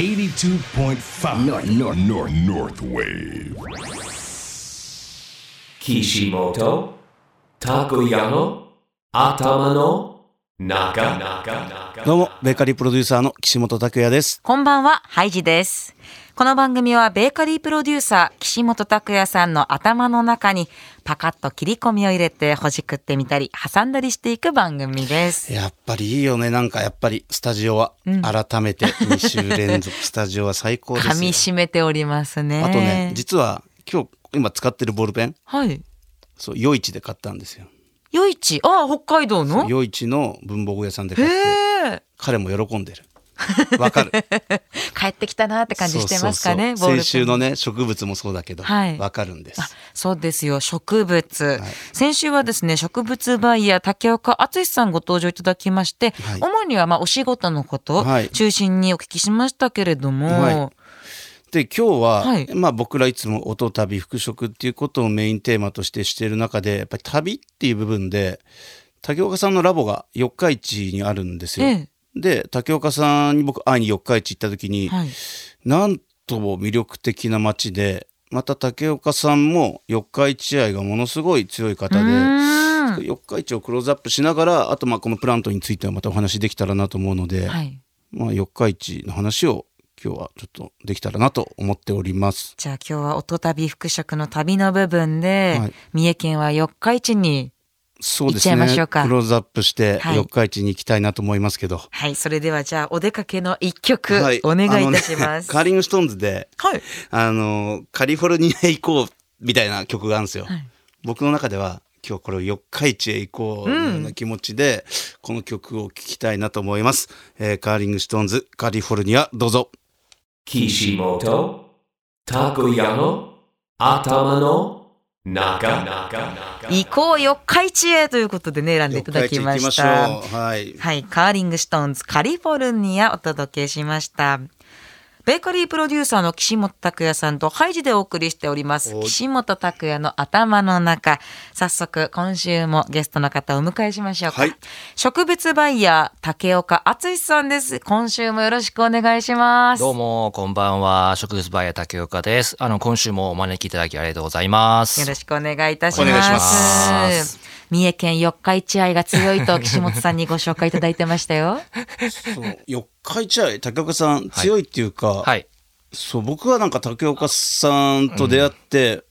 82.5 North, North, North, North Wave. Kishimoto, Takoyano, Atama no どうも、ベーカリープロデューサーの岸本拓也です。こんばんは、ハイジです。この番組はベーカリープロデューサー岸本拓也さんの頭の中にパカッと切り込みを入れてほじくってみたり挟んだりしていく番組です。やっぱりいいよね。なんかやっぱりスタジオは、改めて2週連続 スタジオは最高ですよ。噛み締めておりますね。あとね、実は今日今使ってるボールペン、はい。そう、夜市で買ったんですよ。夜市、ああ、北海道の？夜市の文房具屋さんで買って。彼も喜んでる。わかる。帰ってきたなって感じしてますかね、先週のね、植物もそうだけど、わ、はい。かるんです。そうですよ。植物、先週はですね植物バイヤー竹岡敦さんご登場いただきまして、はい。主にはまあお仕事のことをはい。中心にお聞きしましたけれども、はいで今日は、はいまあ、僕らいつも音旅服飾っていうことをメインテーマとしてしている中でやっぱり旅っていう部分で竹岡さんのラボが四日市にあるんですよ。えで竹岡さんに僕会いに四日市行った時に、はい、なんとも魅力的な街でまた竹岡さんも四日市愛がものすごい強い方うで。四日市をクローズアップしながらあとまあこのプラントについてはまたお話できたらなと思うので、はい、まあ、四日市の話を今日はちょっとできたらなと思っております。じゃあ今日は音旅服飾の旅の部分で、はい。三重県は四日市にそうですねしょうか。クローズアップしてはい。四日市に行きたいなと思いますけど、はいそれではじゃあお出かけの一曲、はい。お願いいたします。カーリングストーンズではい、あのカリフォルニアへ行こうみたいな曲があるんですよ、はい。僕の中では今日これを四日市へ行こうのような気持ちで、この曲を聴きたいなと思います、えーカーリングストーンズカリフォルニアどうぞ Kishimoto Takuya 頭の中行こう四日市へということでね選んでいただきまし四日市行きましょた。うはいはい、カーリングストーンズカリフォルニアお届けしました。ベーカリープロデューサーの岸本拓也さんとハイジでお送りしております。お岸本拓也の頭の中。早速、今週もゲストの方をお迎えしましょうか。はい植物バイヤー、竹岡敦さんです。今週もよろしくお願いします。どうも、こんばんは。植物バイヤー竹岡です。あの、今週もお招きいただきありがとうございます。よろしくお願いいたします。お願いします三重県四日市愛が強いと岸本さんにご紹介いただいてましたよ。そう四日市愛竹岡さん強いっていうか、はい。そう僕はなんか竹岡さんと出会って、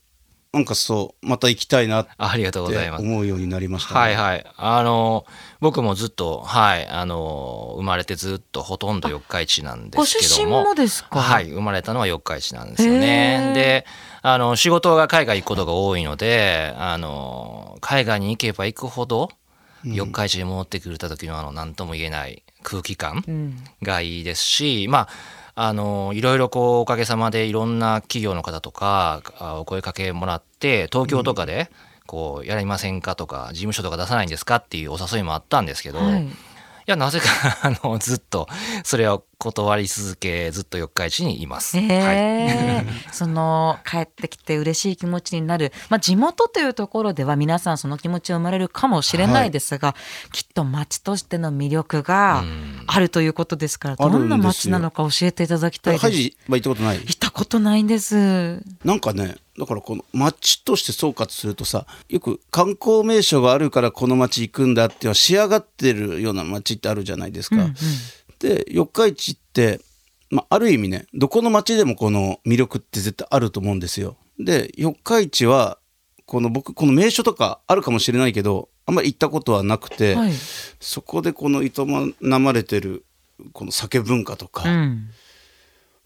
なんかそうまた行きたいなってありがとうございます。思うようになりました、ね、はいはい。あの、僕もずっと、はい、あの、生まれてずっとほとんど四日市なんですけども。ご出身もですか？はい、生まれたのは四日市なんですよね。で、あの、仕事が海外行くことが多いので、あの、海外に行けば行くほど、四日市に戻ってくれた時のあの、何とも言えない空気感。うんがいいですし、まあ、あのいろいろこうおかげさまでいろんな企業の方とかお声かけもらって東京とかでこうやりませんかとか事務所とか出さないんですかっていうお誘いもあったんですけど、はい、やなぜか あのずっとそれを断り続けずっと四日市にいます。えはい。え その帰ってきて嬉しい気持ちになる、まあ、地元というところでは皆さんその気持ちを生まれるかもしれないですが、きっと町としての魅力があるということですから、どんな町なのか教えていただきたいです。ハイジは行ったことない。行ったことないんです。なんかねだからこの町として総括するとさよく観光名所があるからこの町行くんだっては仕上がってるような町ってあるじゃないですか。うんうんで四日市って、まあ、ある意味ねどこの町でもこの魅力って絶対あると思うんですよ。で四日市はこの僕この名所とかあるかもしれないけどあんまり行ったことはなくて、はいそこでこの営まれてるこの酒文化とか、うん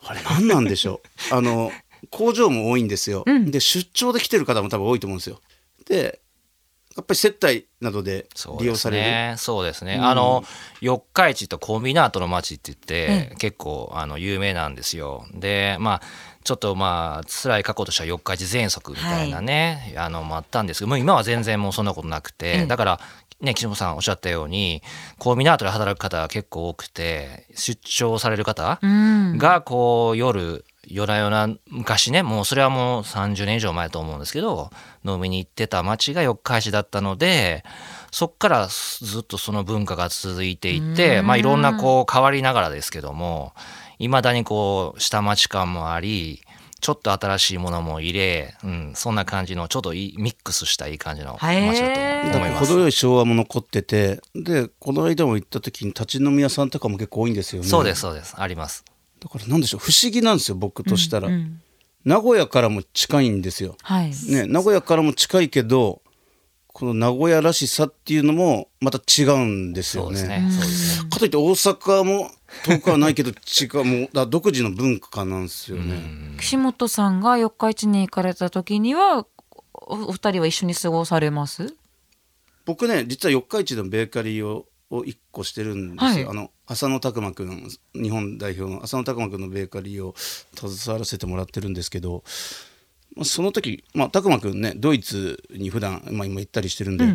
あれ何なんでしょう？あの工場も多いんですよ、うんで出張で来てる方も多分多いと思うんですよでやっぱり接待などでそうです利用される、ね。そうですね。うんあの四日市とコンビナートの町って言って、え結構あの有名なんですよ。で、まあちょっとまあ辛い過去としては四日市喘息みたいなね、あのもあったんですけど、もう今は全然もうそんなことなくて、ええだから。ね、岸本さんおっしゃったようにコンビナートで働く方が結構多くて出張される方うんがこう夜夜な夜な昔ねもうそれはもう30年以上前だと思うんですけど飲みに行ってた町が四日市だったのでそっからずっとその文化が続いていて、うんまあ、いろんなこう変わりながらですけどもいまだにこう下町感もありちょっと新しいものも入れ、うん、そんな感じのちょっといいミックスしたいい感じのへー街だと思います。程よい昭和も残っててでこの間も行った時に立ち飲み屋さんとかも結構多いんですよねそうですそうですあります。だからなんでしょう不思議なんですよ僕としたら、うん名古屋からも近いんですよ、はい。ね、名古屋からも近いけどこの名古屋らしさっていうのもまた違うんですよねね。ね。かといって大阪も遠くはないけど 違うもうだ独自の文化なんですよね、岸本さんが四日市に行かれた時にはおお二人は一緒に過ごされます？僕ね実は四日市のベーカリーをを1個してるんですよ、はい。あの浅野拓磨君日本代表の浅野拓磨君のベーカリーを携わらせてもらってるんですけど、まあ、その時、まあ、拓磨君ねドイツに普段、まあ、今行ったりしてるんで、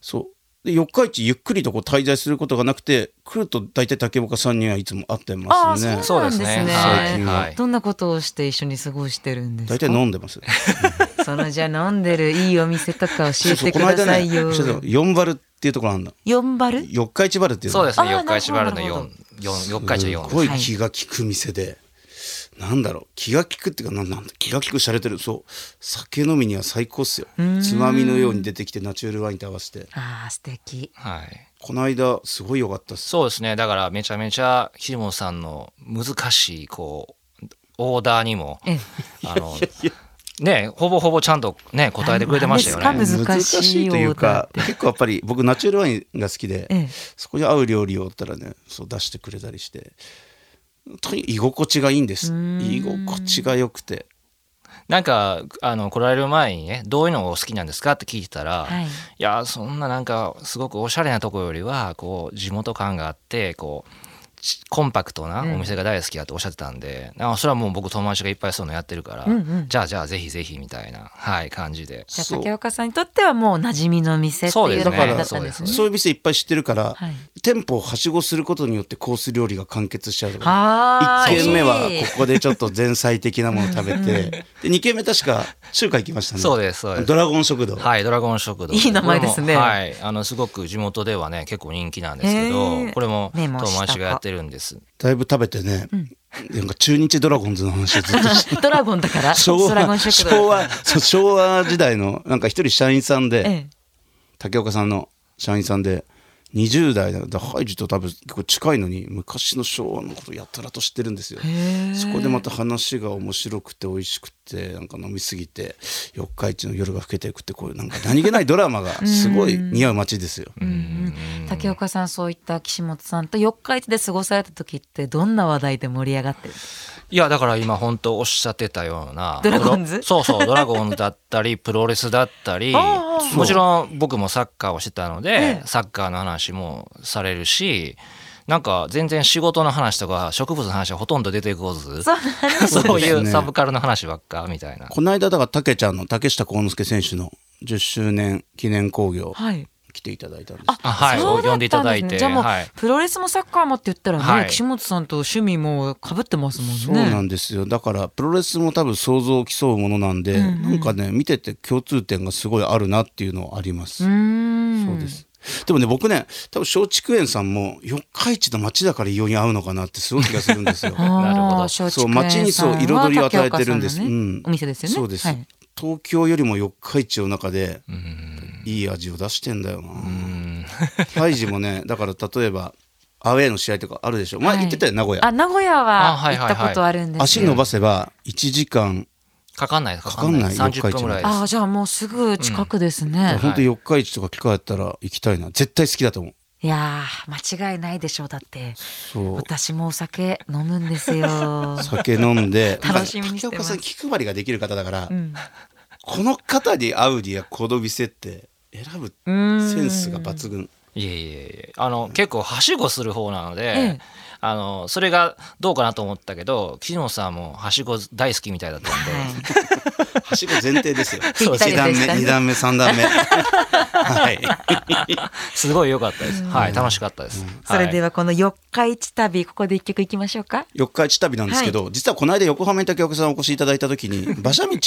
そう。で四日市ゆっくりとこう滞在することがなくて来ると大体竹岡さんにはいつも会ってますね。ああそうなんですね。そうですね。はいはい。どんなことをして一緒に過ごしてるんですか？大体飲んでます そのじゃあ飲んでるいいお店とか教えてくださいよ。この間ね4バルっていうところあるんだ。四バル？四日市バルっていうの？そうですね。四日市バルの四四四日市は四。すごい気が利く店で、なんだろう。気が利くっていうかなんなんだ気が利く洒落てる。そう。酒飲みには最高っすよ。つまみのように出てきてナチュラルワインと合わせて。ああ素敵。はい。この間すごい良かったっす。そうですね。だからめちゃめちゃ岸本さんの難しいこうオーダーにもええ。あのねほぼほぼちゃんとね答えてくれてましたよね。か？難しいというか結構やっぱり僕ナチュラルワインが好きで、ええ。そこに合う料理をったらねそう出してくれたりしてとにかく居心地がいいんです。居心地が良くて。なんかあの来られる前にねどういうのがお好きなんですかって聞いてたら、はい。いやそんななんかすごくおしゃれなとこよりはこう地元感があってこうちコンパクトなお店が大好きだっておっしゃってたんで、なんかそれはもう僕友達がいっぱいそういうのやってるから、うんうん。じゃあじゃあぜひぜひみたいな、はい、感じで。じゃあ竹岡さんにとってはもう馴染みの店っていうのがだったんですね。そういう店いっぱい知ってるから、はい。店舗をはしごすることによってコース料理が完結しちゃう。とかはーい1軒目はここでちょっと前菜的なものを食べてで2軒目確か中華行きましたね。そうですそうです。ドラゴン食堂、はい、ドラゴン食堂。いい名前ですね。はい、あのすごく地元ではね結構人気なんですけへどー、これも友達がやってるんです。だいぶ食べてね、なんか中日ドラゴンズの話をずっとして ドラゴンだから昭和昭和昭和時代のなんか一人社員さんで、ええ。竹岡さんの社員さんで20代だからハイジと多分結構近いのに昔の昭和のことやたらと知ってるんですよ。そこでまた話が面白くて美味しくてなんか飲みすぎて四日市の夜が更けていくってこういうなんか何気ないドラマがすごい似合う街ですよ。竹岡さんそういった岸本さんと四日市で過ごされた時ってどんな話題で盛り上がってるいやだから今本当おっしゃってたようなドラゴンズ？そうそうドラゴンズだったり プロレスだったりあもちろん僕もサッカーをしてたので、ええ。サッカーの話もされるしなんか全然仕事の話とか植物の話はほとんど出てこずそういそうサブカルの話ばっかみたいな。この間だから竹ちゃんの竹下幸之助選手の10周年記念興行。はい来ていただいたんです。あはい。そうだったんですね。呼んでいただいてじゃあもう、はい。プロレスもサッカーもって言ったらね、はい。岸本さんと趣味もかぶってますもんね。そうなんですよ。だからプロレスも多分想像を競うものなんで、なんかね見てて共通点がすごいあるなっていうのはあります、うそうです。でもね僕ね多分松竹園さんも四日市の街だから異様に合うのかなってすごい気がするんですよ。なるほど。松竹そう街にそう彩りを与えてるんです、ねうん。お店ですよね。そうです、はい東京よりも四日市の中でうん。いい味を出してんだよな。うん。ハイジもね だから例えばアウェーの試合とかあるでしょ。前はい言ってたよ名古屋。あ名古屋あは行ったことあるんです足伸ばせば1時間かかんないですか？かかんない。30分ぐらいです。あじゃあもうすぐ近くですね、本当四日市とか機会あったら行きたいな。絶対好きだと思ういやー間違いないでしょうだって。そう。私もお酒飲むんですよ。酒飲んで。楽しみにしてます。竹岡さん気配りができる方だから、ん。この方に合うにはこの店って選ぶセンスが抜群。いえいえいえ。あの結構はしごする方なので、ええあのそれがどうかなと思ったけど岸本さんもはしご大好きみたいだったんで、はしご前提ですよ。ぴったり1段目でしたね2段目3段目。はい。すごい良かったです、はい楽しかったです、それでははこの四日市旅ここで一曲いきましょうか？四日市旅なんですけど、実はこの間横浜に竹岡さんお越しいただいた時に 馬車道っ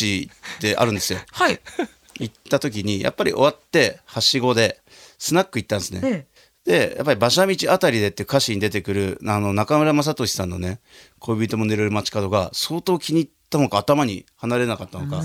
てあるんですよ。はい。行った時にやっぱり終わってはしごでスナック行ったんですね、えでやっぱり馬車道あたりでって歌詞に出てくるあの中村雅俊さんのね恋人も寝れる街角が相当気に入ったのか頭に離れなかったのか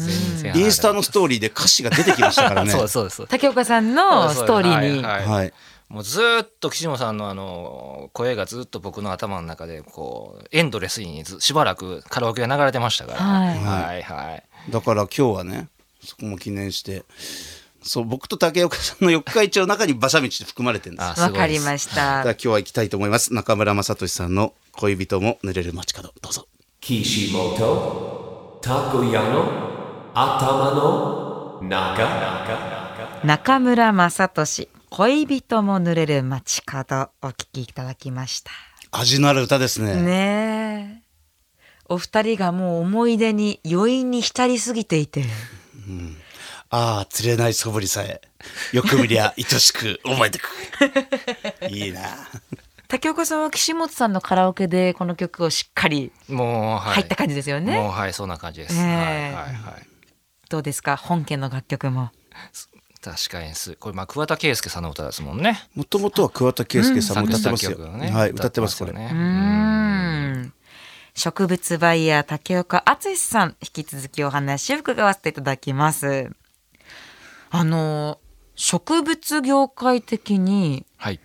インスタのストーリーで歌詞が出てきましたからね。そうですそう。です竹岡さんのストーリーに、はいはいはい。もうずーっと岸本さんのあの声がずっと僕の頭の中でこうエンドレスにずしばらくカラオケが流れてましたから、はい。はいはい。だから今日はねそこも記念してそう僕と竹岡さんの四日市の中に馬車道って含まれてるんです。わかりました。今日は行きたいと思います。中村雅俊さんの恋人も濡れる街角。どうぞ。Kishimoto Takoyano Atamano Naga 中。村雅俊恋人も濡れる街角お聞きいただきました。味のある歌ですね。ねえ。お二人がもう思い出に余韻に浸りすぎていてああ釣れないそぶりさえよく見りゃ愛しく覚えてく。いいな。竹岡さんは岸本さんのカラオケでこの曲をしっかりもう、はい、入った感じですよね、もうはいそんな感じです、はいはいはいどうですか？本家の楽曲も。確かにす。これまあ桑田佳祐さんの歌ですもんね。もともとは桑田佳祐さんも歌ってますよ、作詞作曲のねはい歌ってますこれ。よね。うーん。植物バイヤー竹岡敦さん引き続きお話を伺わせていただきますあの植物業界的にはい。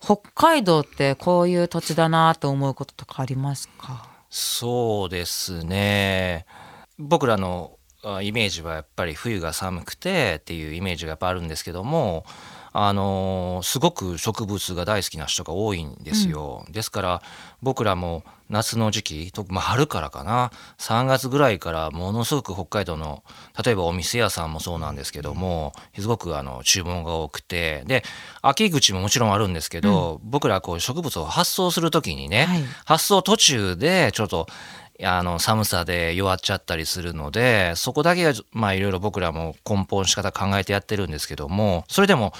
北海道ってこういう土地だなと思うこととかありますか？そうですね。僕らのあイメージはやっぱり冬が寒くてっていうイメージがやっぱあるんですけどもあのすごく植物が大好きな人が多いんですよ、ですから僕らも夏の時期特まあ春からかな3月ぐらいからものすごく北海道の例えばお店屋さんもそうなんですけどもすごくあの注文が多くてで秋口ももちろんあるんですけど、僕らこう植物を発送する時にね、はい。発送途中でちょっとあの寒さで弱っちゃったりするのでそこだけがまあいろいろ僕らも根本仕方考えてやってるんですけどもそれでも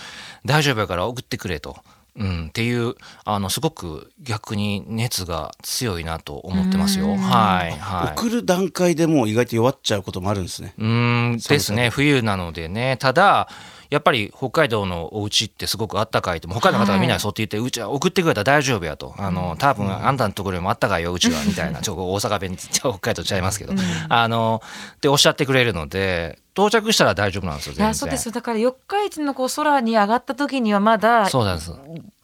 大丈夫やから送ってくれと。うん、っていうあのすごく逆に熱が強いなと思ってますよ。はいはい。送る段階でもう意外と弱っちゃうこともあるんですねうーんですね冬なのでねただやっぱり北海道のお家ってすごくあったかいってもう北海道の方がみんなそうって言って、うちは送ってくれたら大丈夫やと。あの多分あんたのところよりもあったかいよ うちはみたいな。ちょっと大阪弁北海道ちゃいますけど、あのっておっしゃってくれるので到着したら大丈夫なんですよそうですよ。だから四日市のこう空に上がった時にはまだそうなんです。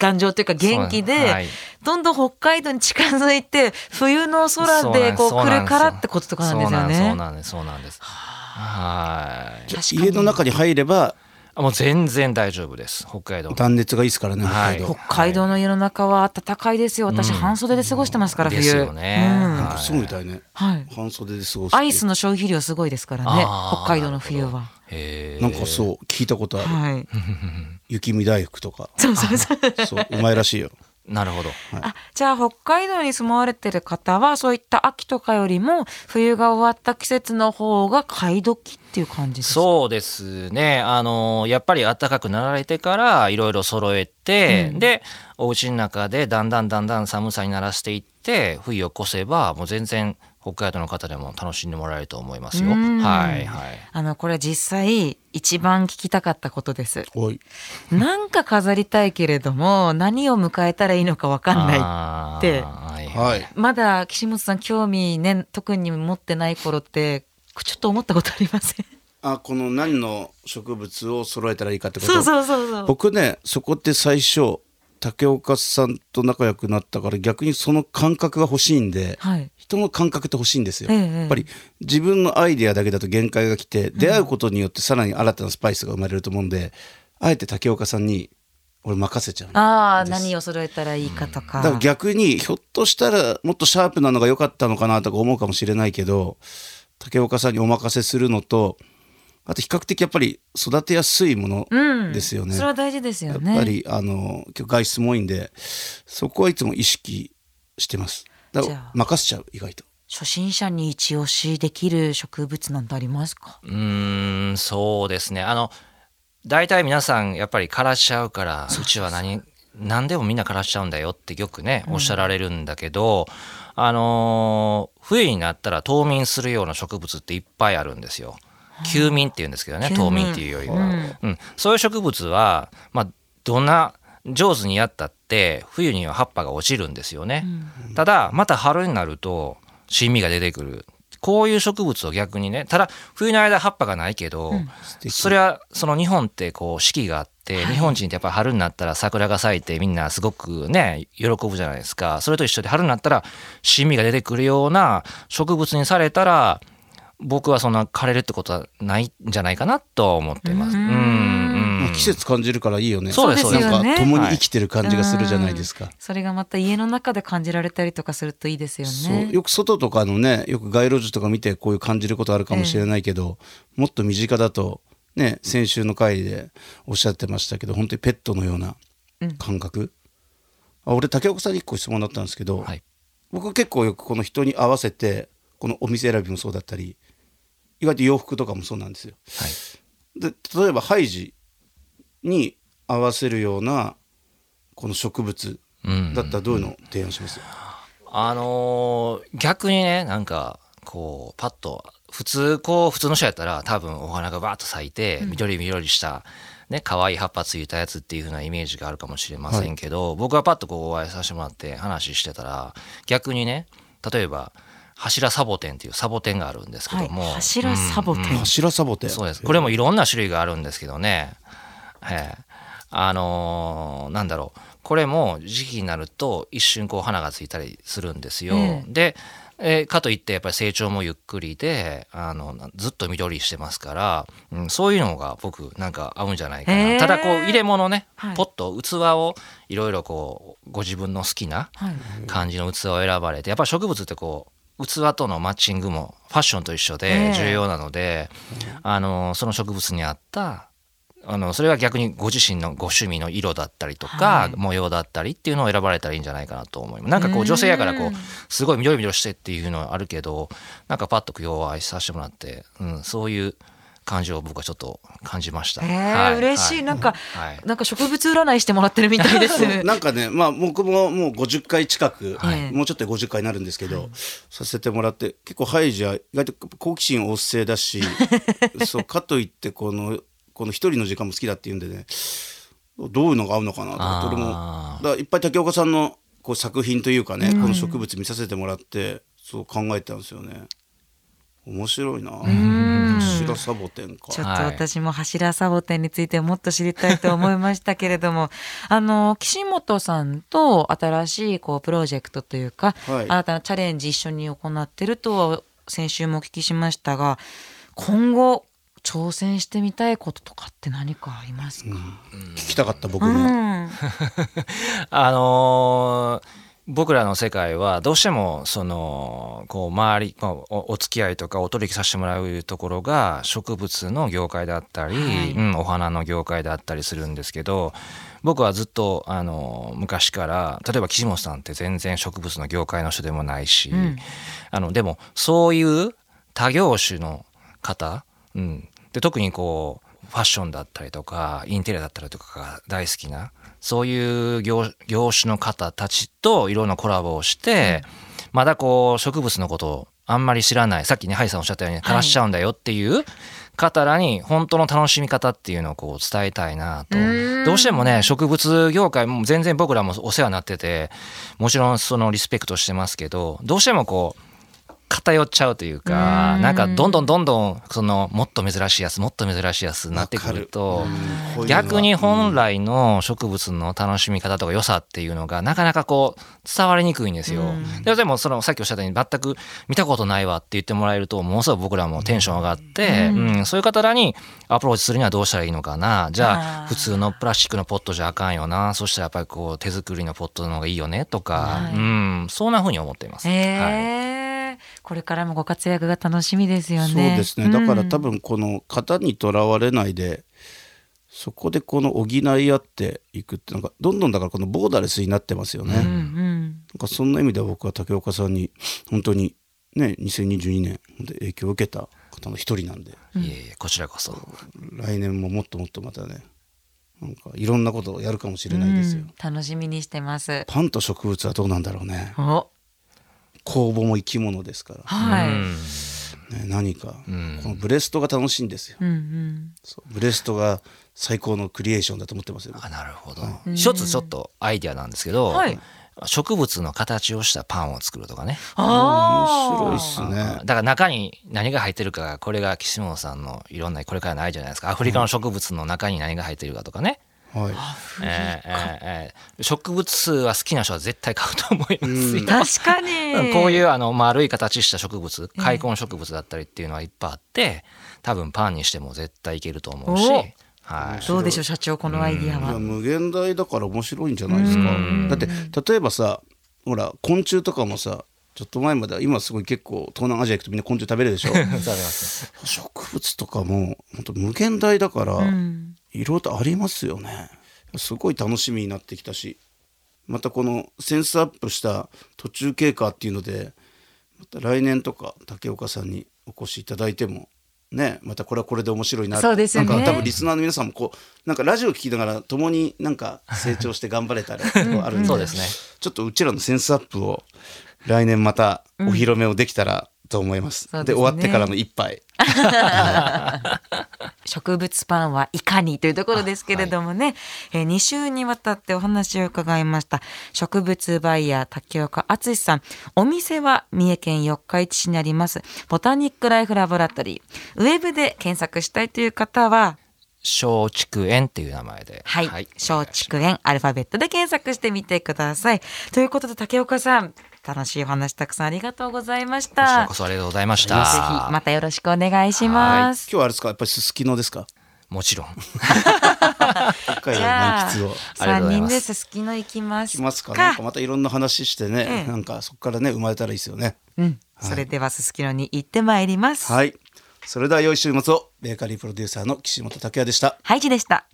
頑丈というか元気で、はい。どんどん北海道に近づいて冬の空でこう来るからってこととかなんですよね。そうなんです。そうなんです。そうなんです。はい。家の中に入ればあもう全然大丈夫です。北海道断熱がいいですからね北海道、はい北海道の家の中は暖かいですよ。私、うん。半袖で過ごしてますから、冬。ですよね。うん。なんかすごいみたいね。はい。半袖で過ごすアイスの消費量すごいですからね、北海道の冬は。なんかそう聞いたことある、はい。雪見大福とか。そうそうそう。そううまいらしいよなるほど。あじゃあ北海道に住まわれてる方はそういった秋とかよりも冬が終わった季節の方が買い時っていう感じですか？そうですね。あのやっぱり暖かくなられてからいろいろ揃えて、でお家の中でだんだんだんだん寒さにならしていって冬を越せばもう全然北海道の方でも楽しんでもらえると思いますよ。うんはいはい。あのこれ実際一番聞きたかったことです。おいなんか飾りたいけれども何を迎えたらいいのかわかんない。ってはいはいまだ岸本さん興味ね特に持ってない頃ってちょっと思ったことありません？あこの何の植物を揃えたらいいかってこと？そうそうそうそう。僕ねそこって最初竹岡さんと仲良くなったから逆にその感覚が欲しいんで、はい。人の感覚って欲しいんですよ、ええやっぱり自分のアイデアだけだと限界が来て出会うことによってさらに新たなスパイスが生まれると思うんであえて竹岡さんに俺任せちゃうああ何を揃えたらいいかとか。だから逆にひょっとしたらもっとシャープなのが良かったのかなとか思うかもしれないけど竹岡さんにお任せするのとあと比較的やっぱり育てやすいものうん。ですよね。それは大事ですやっよね。ぱりあの今日外出も多いんでそこはいつも意識してます。だからじゃあ任せちゃう意外と。初心者に一押しできる植物なんてありますか？うーんそうですねあの大体皆さんやっぱり枯らしちゃうからうちは何何でもみんな枯らしちゃうんだよってよくねおっしゃられるんだけど、あのー冬になったら冬眠するような植物っていっぱいあるんですよ。休眠って言うんですけどね冬眠っていうよりは、うん。うん。そういう植物は、まあ、どんな上手にやったって冬には葉っぱが落ちるんですよね。ただまた春になると新芽が出てくる。こういう植物を逆にねただ冬の間葉っぱがないけど、それはその日本ってこう四季があって、日本人ってやっぱ春になったら桜が咲いてみんなすごくね喜ぶじゃないですか。それと一緒で春になったら新芽が出てくるような植物にされたら僕はそんな枯れるってことはないんじゃないかなと思ってます。うん。季節感じるからいいよね。そうですよね。なんか共に生きてる感じがするじゃないですか、それがまた家の中で感じられたりとかするといいですよそう。ね。よく外とかのねよく街路樹とか見てこういう感じることあるかもしれないけど、もっと身近だとね先週の回でおっしゃってましたけど本当にペットのような感覚、あ俺竹岡さんに1個質問だったんですけど、はい。僕結構よくこの人に合わせてこのお店選びもそうだったり意外と洋服とかもそうなんですよ。はい。で例えばハイジに合わせるようなこの植物うん。だったらどういうのを提案します、あのー逆にねなんかこうパッと普通こう普通の人やったら多分お花がバーッと咲いて緑緑したね可愛い葉っぱついたやつっていう風なイメージがあるかもしれませんけど、僕はパッとこうお会いさせてもらって話してたら逆にね例えば柱サボテンっていうサボテンがあるんですけはい、ども、柱サボテン。柱サボテンそうです。これもいろんな種類があるんですけどね。ええあのーなんだろう。これも時期になると一瞬こう花がついたりするんですよ。ええで、えーかといってやっぱり成長もゆっくりであのずっと緑してますから、うん、そういうのが僕なんか合うんじゃないかな、へえただこう入れ物ね、はいポット器をいろいろこうご自分の好きなはい。感じの器を選ばれてやっぱり植物ってこう器とのマッチングもファッションと一緒えでえ重要なので、あのその植物に合ったあのそれは逆にご自身のご趣味の色だったりとか、はい。模様だったりっていうのを選ばれたらいいんじゃないかなと思います。なんかこう女性やからこうすごい緑々してっていうのはあるけどなんかパッと今日は愛させてもらって、うん、そういう感じを僕はちょっと感じました。えーはい嬉しい、はなんか、はい。なんか植物占いしてもらってるみたいです。なんかねまあ僕ももう50回近く、はい。もうちょっとで50回になるんですけど、させてもらって結構ハイジは意外と好奇心旺盛だし そうかといってこのこの一人の時間も好きだっていうんでねどういうのが合うのかなと思って俺もあだいっぱい竹岡さんのこう作品というかね、この植物見させてもらってそう考えたんですよね面白いな。柱サボテンか。ちょっとはい。私も柱サボテンについてもっと知りたいと思いましたけれども。あの岸本さんと新しいこうプロジェクトというか、はい。新たなチャレンジ一緒に行ってると先週もお聞きしましたが今後挑戦してみたいこととかって何かありますか、聞きたかった僕うも、ん。あのー僕らの世界はどうしてもそのこう周りまあおお付き合いとかお取引させてもらうところが植物の業界だったり、はい。うん、お花の業界だったりするんですけど僕はずっとあの昔から例えば岸本さんって全然植物の業界の人でもないし、ん。あのでもそういう多業種の方、うん、で特にこうファッションだったりとかインテリアだったりとかが大好きなそういう業業種の方たちといろんなコラボをして、まだこう植物のことをあんまり知らないさっきねハイさんおっしゃったように枯らしちゃうんだよっていう方らに本当の楽しみ方っていうのをこう伝えたいなと。どうしてもね植物業界も全然僕らもお世話になっててもちろんそのリスペクトしてますけどどうしてもこう偏っちゃうというかなんかどんどんどんどんそのもっと珍しいやつもっと珍しいやつになってくると逆に本来の植物の楽しみ方とか良さっていうのがなかなかこう伝わりにくいんですよ。ででもそのさっきおっしゃったように全く見たことないわって言ってもらえるとものすごく僕らもテンション上がって、うん。そういう方らにアプローチするにはどうしたらいいのかな。じゃあ普通のプラスチックのポットじゃあかんよな。そしたらやっぱりこう手作りのポットの方がいいよねとか、はい。うん。そんな風に思っています。へはい。え、これからもご活躍が楽しみですよね。そうですね。だからうん。多分この型にとらわれないでそこでこの補い合っていくってなんかどんどんだからこのボーダレスになってますよね、うんなん。うんかそんな意味では僕は竹岡さんに本当にね2022年本当に影響を受けた方の一人なんで。いえいえこちらこそ。来年ももっともっとまたねなんかいろんなことをやるかもしれないですよ、うん楽しみにしてます。パンと植物はどうなんだろうね。お、酵母も生き物ですから。はい。うん。ね、何か、ん。このブレストが楽しいんですよ、うんうん。そう。ブレストが最高のクリエーションだと思ってますよ。あなるほど、一つちょっとアイディアなんですけど、はい。植物の形をしたパンを作るとかね。あ面白いっすね。だから中に何が入ってるかこれが岸本さんのいろんなこれからのアイデアじゃないですか。アフリカの植物の中に何が入ってるかとかね、はい。えーえーえー。植物は好きな人は絶対買うと思いますよ。確かに。こういうあの丸い形した植物開墾植物だったりっていうのはいっぱいあって多分パンにしても絶対いけると思うし、おはい、どうでしょう社長このアイディアは。無限大だから面白いんじゃないですか。だって例えばさほら昆虫とかもさちょっと前までは今すごい結構東南アジア行くとみんな昆虫食べるでしょ。植物とかも本当無限大だからいろいろとありますよね。すごい楽しみになってきたし。またこのセンスアップした途中経過っていうのでまた来年とか竹岡さんにお越しいただいてもねまたこれはこれで面白いな。そうですよね。なんか多分リスナーの皆さんもこうなんかラジオ聞きながら共になんか成長して頑張れたら あるんでそうですね。ちょっとうちらのセンスアップを来年またお披露目をできたらと思います。でね。終わってからの一杯。植物パンはいかにというところですけれどもね、えー2週にわたってお話を伺いました。植物バイヤー竹岡敦さん。お店は三重県四日市市にあります。ボタニックライフラボラトリー。ウェブで検索したいという方は松竹園っていう名前で。はい、松竹園アルファベットで検索してみてください。ということで竹岡さん楽しいお話たくさんありがとうございましこちたらこそありがとうございましぜひたまたよろしくお願いします今日はあれですか？やっぱりすすきのですか？もちろん北海道のじゃあ満喫を。三人ですすきの行きますしますかなんかまたいろんな話してね、ええなんかそこからね生まれたらいいですよね。うん、それではすすきのに行ってまいります。はい。それでは良い週末をベーカリープロデューサーの岸本拓也でした。ハイジでした。